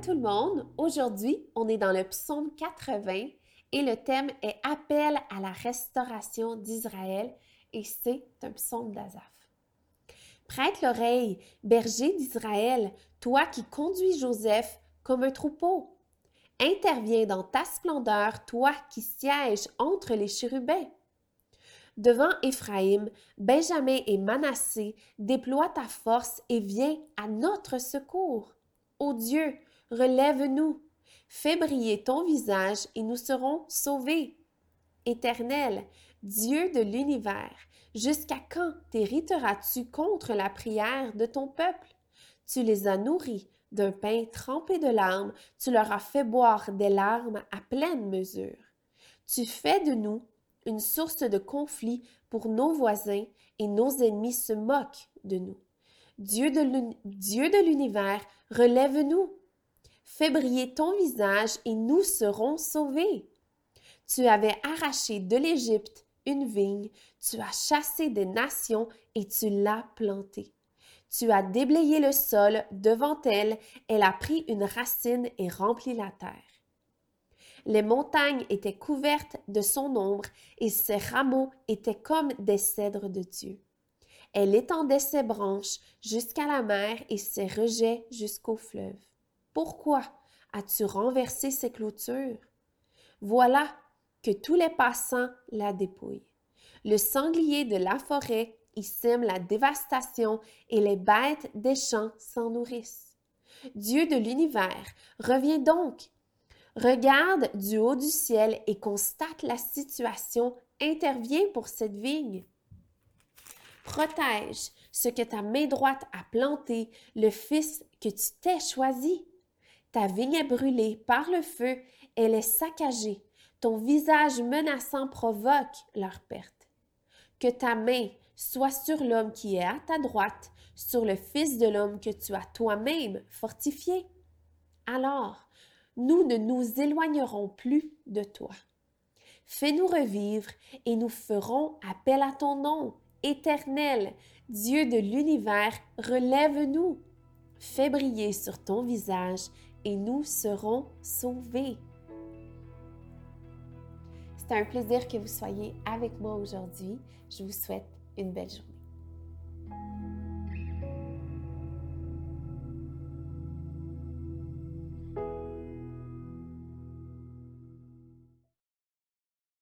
tout le monde. Aujourd'hui, on est dans le psaume 80 et le thème est Appel à la restauration d'Israël et c'est un psaume d'Azaph. Prête l'oreille, berger d'Israël, toi qui conduis Joseph comme un troupeau. Interviens dans ta splendeur, toi qui sièges entre les chérubins. Devant Éphraïm, Benjamin et Manassé, déploie ta force et viens à notre secours. Ô Dieu, relève-nous. Fais briller ton visage et nous serons sauvés. Éternel, Dieu de l'univers, jusqu'à quand t'hériteras-tu contre la prière de ton peuple? Tu les as nourris d'un pain trempé de larmes, tu leur as fait boire des larmes à pleine mesure. Tu fais de nous une source de conflit pour nos voisins et nos ennemis se moquent de nous. Dieu de l'univers, relève-nous. Fais briller ton visage et nous serons sauvés. Tu avais arraché de l'Égypte une vigne, tu as chassé des nations et tu l'as plantée. Tu as déblayé le sol devant elle, elle a pris une racine et rempli la terre. Les montagnes étaient couvertes de son ombre et ses rameaux étaient comme des cèdres de Dieu. Elle étendait ses branches jusqu'à la mer et ses rejets jusqu'au fleuve. Pourquoi as-tu renversé ses clôtures? Voilà que tous les passants la dépouillent. Le sanglier de la forêt y sème la dévastation et les bêtes des champs s'en nourrissent. Dieu de l'univers, reviens donc. Regarde du haut du ciel et constate la situation, interviens pour cette vigne. Protège ce que ta main droite a planté, le fils que tu t'es choisi. Ta vigne est brûlée par le feu, elle est saccagée. Ton visage menaçant provoque leur perte. Que ta main soit sur l'homme qui est à ta droite, sur le Fils de l'homme que tu as toi-même fortifié. Alors, nous ne nous éloignerons plus de toi. Fais-nous revivre et nous ferons appel à ton nom. Éternel, Dieu de l'univers, relève-nous. Fais briller sur ton visage et nous serons sauvés. C'est un plaisir que vous soyez avec moi aujourd'hui. Je vous souhaite une belle journée.